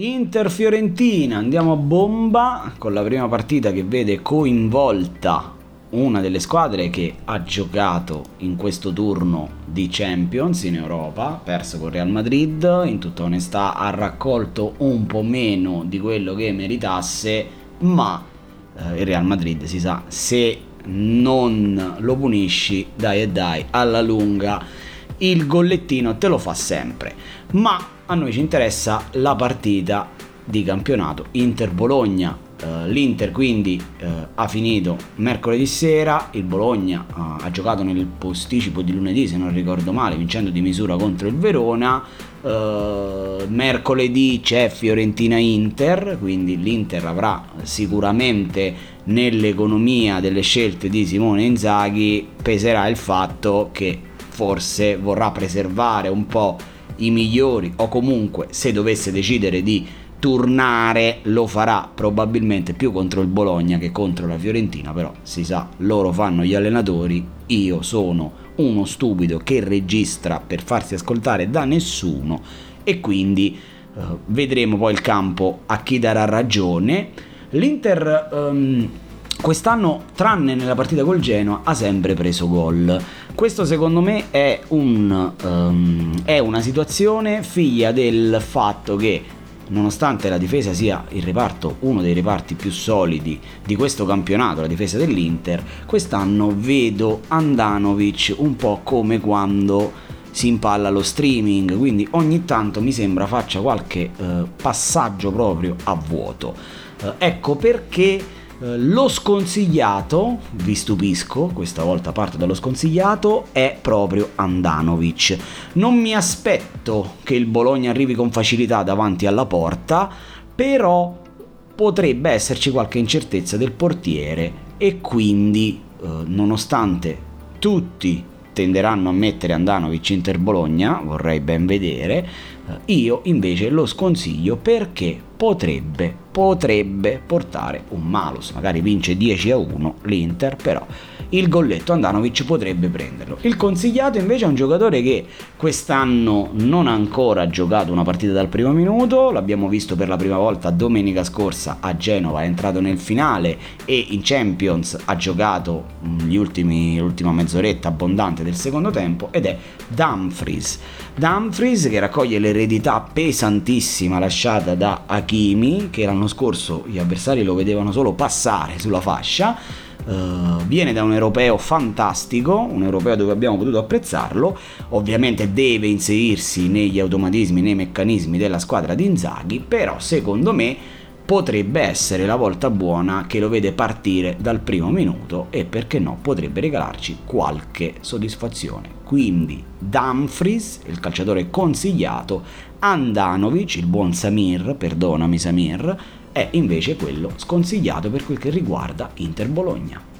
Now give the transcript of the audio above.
Inter-Fiorentina, andiamo a bomba con la prima partita che vede coinvolta una delle squadre che ha giocato in questo turno di Champions in Europa, perso con Real Madrid, in tutta onestà ha raccolto un po' meno di quello che meritasse, ma eh, il Real Madrid si sa, se non lo punisci, dai e dai, alla lunga il gollettino te lo fa sempre. Ma a noi ci interessa la partita di campionato Inter-Bologna. Uh, L'Inter quindi uh, ha finito mercoledì sera, il Bologna uh, ha giocato nel posticipo di lunedì se non ricordo male, vincendo di misura contro il Verona. mercoledì c'è Fiorentina-Inter, quindi l'Inter avrà sicuramente nell'economia delle scelte di Simone Inzaghi peserà il fatto che forse vorrà preservare un po' i migliori o comunque se dovesse decidere di turnare lo farà probabilmente più contro il Bologna che contro la Fiorentina, però si sa, loro fanno gli allenatori, io sono uno stupido che registra per farsi ascoltare da nessuno e quindi eh, vedremo poi il campo a chi darà ragione. L'Inter um, quest'anno, tranne nella partita col Genoa, ha sempre preso gol. Questo secondo me è, un, um, è una situazione figlia del fatto che nonostante la difesa sia il reparto, uno dei reparti più solidi di questo campionato, la difesa dell'Inter, quest'anno vedo Andanovic un po' come quando si impalla lo streaming, quindi ogni tanto mi sembra faccia qualche eh, passaggio proprio a vuoto. Eh, ecco perché lo sconsigliato, vi stupisco, questa volta parto dallo sconsigliato, è proprio Andanovic. Non mi aspetto che il Bologna arrivi con facilità davanti alla porta, però potrebbe esserci qualche incertezza del portiere e quindi, eh, nonostante tutti tenderanno a mettere Andanovic Inter Bologna, vorrei ben vedere, eh, io invece lo sconsiglio perché potrebbe, potrebbe portare un malus, magari vince 10 a 1 l'Inter, però il golletto Andanovic potrebbe prenderlo. Il consigliato invece è un giocatore che quest'anno non ha ancora giocato una partita dal primo minuto, l'abbiamo visto per la prima volta domenica scorsa a Genova, è entrato nel finale e in Champions ha giocato mm, ultimi, l'ultima mezz'oretta abbondante del secondo tempo ed è Dumfries. Dumfries che raccoglie l'eredità pesantissima lasciata da Hakimi che l'anno scorso gli avversari lo vedevano solo passare sulla fascia Uh, viene da un europeo fantastico, un europeo dove abbiamo potuto apprezzarlo, ovviamente deve inserirsi negli automatismi, nei meccanismi della squadra di Inzaghi, però secondo me potrebbe essere la volta buona che lo vede partire dal primo minuto e perché no potrebbe regalarci qualche soddisfazione. Quindi Dumfries, il calciatore consigliato, Andanovic, il buon Samir, perdonami Samir, è invece quello sconsigliato per quel che riguarda Inter Bologna.